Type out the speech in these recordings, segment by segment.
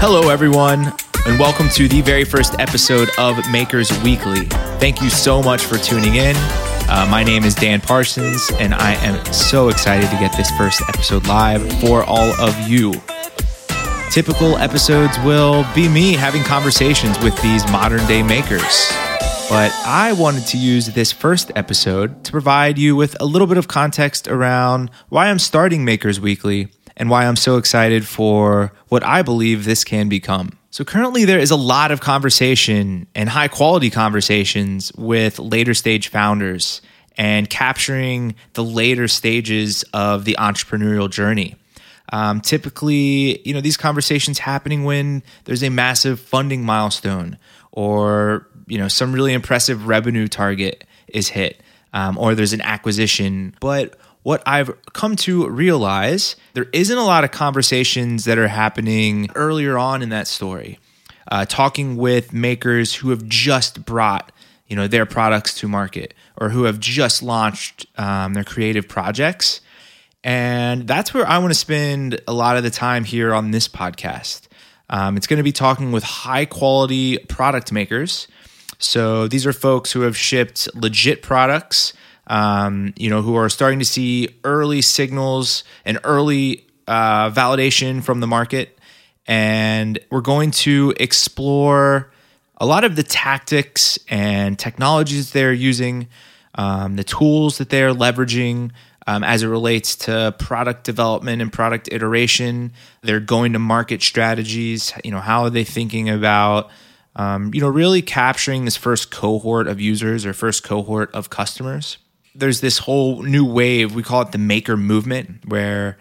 Hello, everyone, and welcome to the very first episode of Makers Weekly. Thank you so much for tuning in. Uh, my name is Dan Parsons, and I am so excited to get this first episode live for all of you. Typical episodes will be me having conversations with these modern day makers. But I wanted to use this first episode to provide you with a little bit of context around why I'm starting Makers Weekly and why I'm so excited for what I believe this can become. So, currently, there is a lot of conversation and high quality conversations with later stage founders and capturing the later stages of the entrepreneurial journey. Um, typically, you know, these conversations happening when there's a massive funding milestone or, you know, some really impressive revenue target is hit um, or there's an acquisition. But what I've come to realize, there isn't a lot of conversations that are happening earlier on in that story. Uh, talking with makers who have just brought you know their products to market or who have just launched um, their creative projects. And that's where i want to spend a lot of the time here on this podcast. Um, it's going to be talking with high quality product makers. So these are folks who have shipped legit products um, you know, who are starting to see early signals and early uh, validation from the market. And we're going to explore a lot of the tactics and technologies they're using, um, the tools that they're leveraging um, as it relates to product development and product iteration, their going to market strategies. You know, how are they thinking about, um, you know, really capturing this first cohort of users or first cohort of customers? There's this whole new wave. We call it the maker movement, where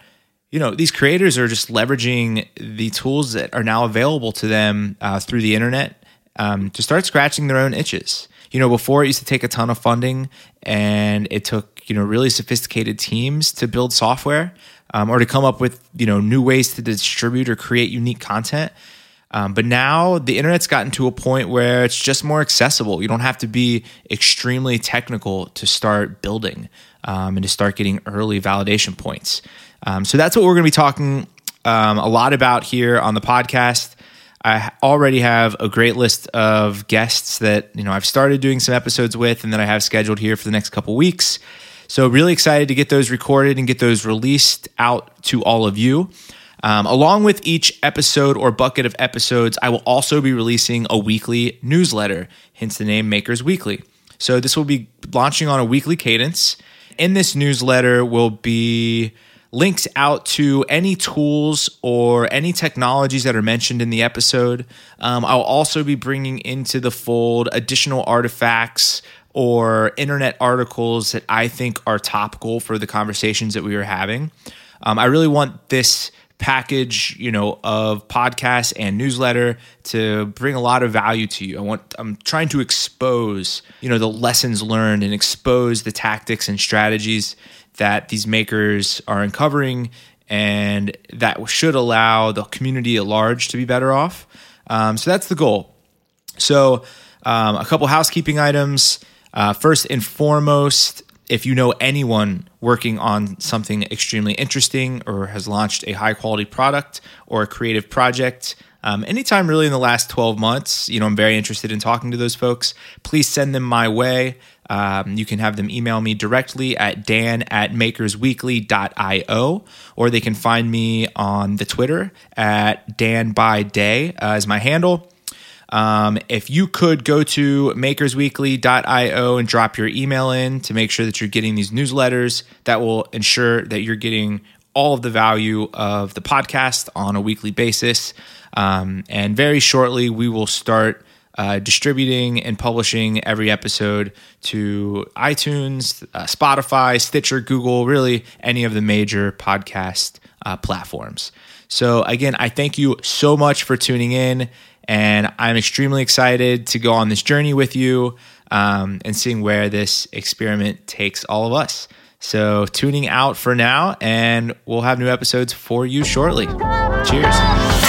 you know these creators are just leveraging the tools that are now available to them uh, through the internet um, to start scratching their own itches. You know, before it used to take a ton of funding, and it took you know really sophisticated teams to build software um, or to come up with you know new ways to distribute or create unique content. Um, but now the internet's gotten to a point where it's just more accessible. You don't have to be extremely technical to start building um, and to start getting early validation points. Um, so that's what we're going to be talking um, a lot about here on the podcast. I already have a great list of guests that you know I've started doing some episodes with, and that I have scheduled here for the next couple weeks. So really excited to get those recorded and get those released out to all of you. Um, along with each episode or bucket of episodes, I will also be releasing a weekly newsletter, hence the name Makers Weekly. So this will be launching on a weekly cadence. In this newsletter will be links out to any tools or any technologies that are mentioned in the episode. Um, I'll also be bringing into the fold additional artifacts or internet articles that I think are topical for the conversations that we are having. Um, I really want this package, you know, of podcast and newsletter to bring a lot of value to you. I want I'm trying to expose, you know, the lessons learned and expose the tactics and strategies that these makers are uncovering and that should allow the community at large to be better off. Um, so that's the goal. So, um, a couple housekeeping items. Uh, first and foremost, if you know anyone working on something extremely interesting or has launched a high quality product or a creative project, um, anytime really in the last 12 months, you know, I'm very interested in talking to those folks. Please send them my way. Um, you can have them email me directly at dan at makersweekly.io, or they can find me on the Twitter at dan by day uh, as my handle. Um, if you could go to makersweekly.io and drop your email in to make sure that you're getting these newsletters, that will ensure that you're getting all of the value of the podcast on a weekly basis. Um, and very shortly, we will start uh, distributing and publishing every episode to iTunes, uh, Spotify, Stitcher, Google, really any of the major podcast uh, platforms. So, again, I thank you so much for tuning in. And I'm extremely excited to go on this journey with you um, and seeing where this experiment takes all of us. So, tuning out for now, and we'll have new episodes for you shortly. Cheers.